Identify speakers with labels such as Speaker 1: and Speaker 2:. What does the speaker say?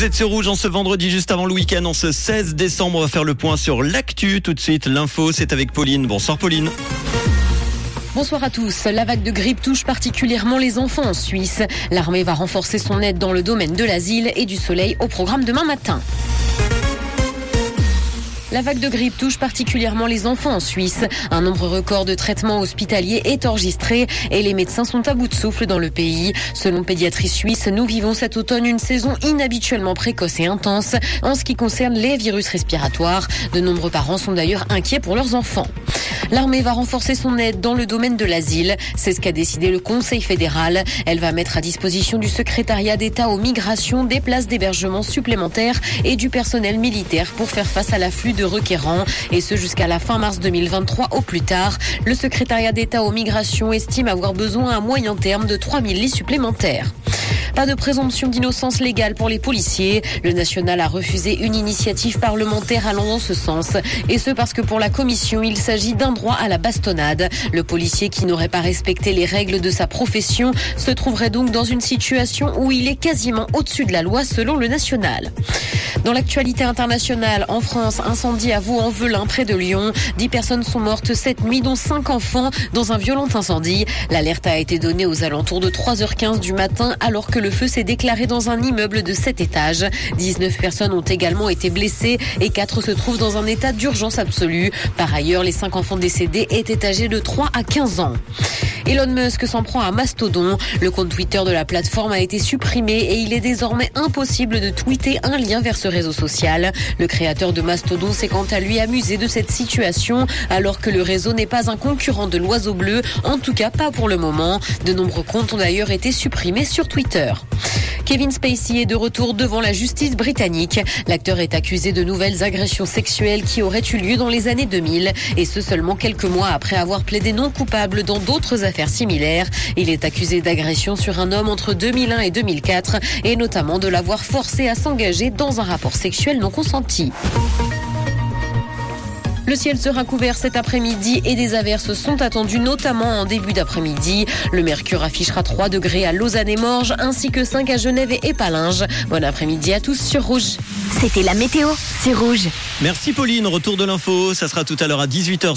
Speaker 1: Vous êtes sur Rouge en ce vendredi juste avant le week-end, en ce 16 décembre. On va faire le point sur l'actu. Tout de suite, l'info, c'est avec Pauline. Bonsoir Pauline.
Speaker 2: Bonsoir à tous. La vague de grippe touche particulièrement les enfants en Suisse. L'armée va renforcer son aide dans le domaine de l'asile et du soleil au programme demain matin. La vague de grippe touche particulièrement les enfants en Suisse. Un nombre record de traitements hospitaliers est enregistré et les médecins sont à bout de souffle dans le pays. Selon Pédiatrie Suisse, nous vivons cet automne une saison inhabituellement précoce et intense en ce qui concerne les virus respiratoires. De nombreux parents sont d'ailleurs inquiets pour leurs enfants. L'armée va renforcer son aide dans le domaine de l'asile. C'est ce qu'a décidé le Conseil fédéral. Elle va mettre à disposition du secrétariat d'État aux migrations des places d'hébergement supplémentaires et du personnel militaire pour faire face à l'afflux de requérants. Et ce jusqu'à la fin mars 2023 au plus tard. Le secrétariat d'État aux migrations estime avoir besoin à moyen terme de 3000 lits supplémentaires. Pas de présomption d'innocence légale pour les policiers. Le national a refusé une initiative parlementaire allant dans ce sens. Et ce parce que pour la commission, il s'agit d'un droit à la bastonnade. Le policier qui n'aurait pas respecté les règles de sa profession se trouverait donc dans une situation où il est quasiment au-dessus de la loi selon le national. Dans l'actualité internationale, en France, incendie à Vaux-en-Velin, près de Lyon. Dix personnes sont mortes cette nuit, dont cinq enfants, dans un violent incendie. L'alerte a été donnée aux alentours de 3h15 du matin, alors que le feu s'est déclaré dans un immeuble de 7 étages. 19 personnes ont également été blessées et 4 se trouvent dans un état d'urgence absolue. Par ailleurs, les cinq enfants décédés étaient âgés de 3 à 15 ans. Elon Musk s'en prend à Mastodon. Le compte Twitter de la plateforme a été supprimé et il est désormais impossible de tweeter un lien vers ce réseau social. Le créateur de Mastodon s'est quant à lui amusé de cette situation alors que le réseau n'est pas un concurrent de l'oiseau bleu, en tout cas pas pour le moment. De nombreux comptes ont d'ailleurs été supprimés sur Twitter. Kevin Spacey est de retour devant la justice britannique. L'acteur est accusé de nouvelles agressions sexuelles qui auraient eu lieu dans les années 2000 et ce seulement quelques mois après avoir plaidé non coupable dans d'autres affaires similaires. Il est accusé d'agression sur un homme entre 2001 et 2004 et notamment de l'avoir forcé à s'engager dans un rapport sexuel non consenti. Le ciel sera couvert cet après-midi et des averses sont attendues notamment en début d'après-midi. Le mercure affichera 3 degrés à Lausanne et Morges ainsi que 5 à Genève et Épalinges. Bon après-midi à tous sur Rouge.
Speaker 3: C'était la météo, c'est Rouge.
Speaker 1: Merci Pauline, retour de l'info. Ça sera tout à l'heure à 18h sur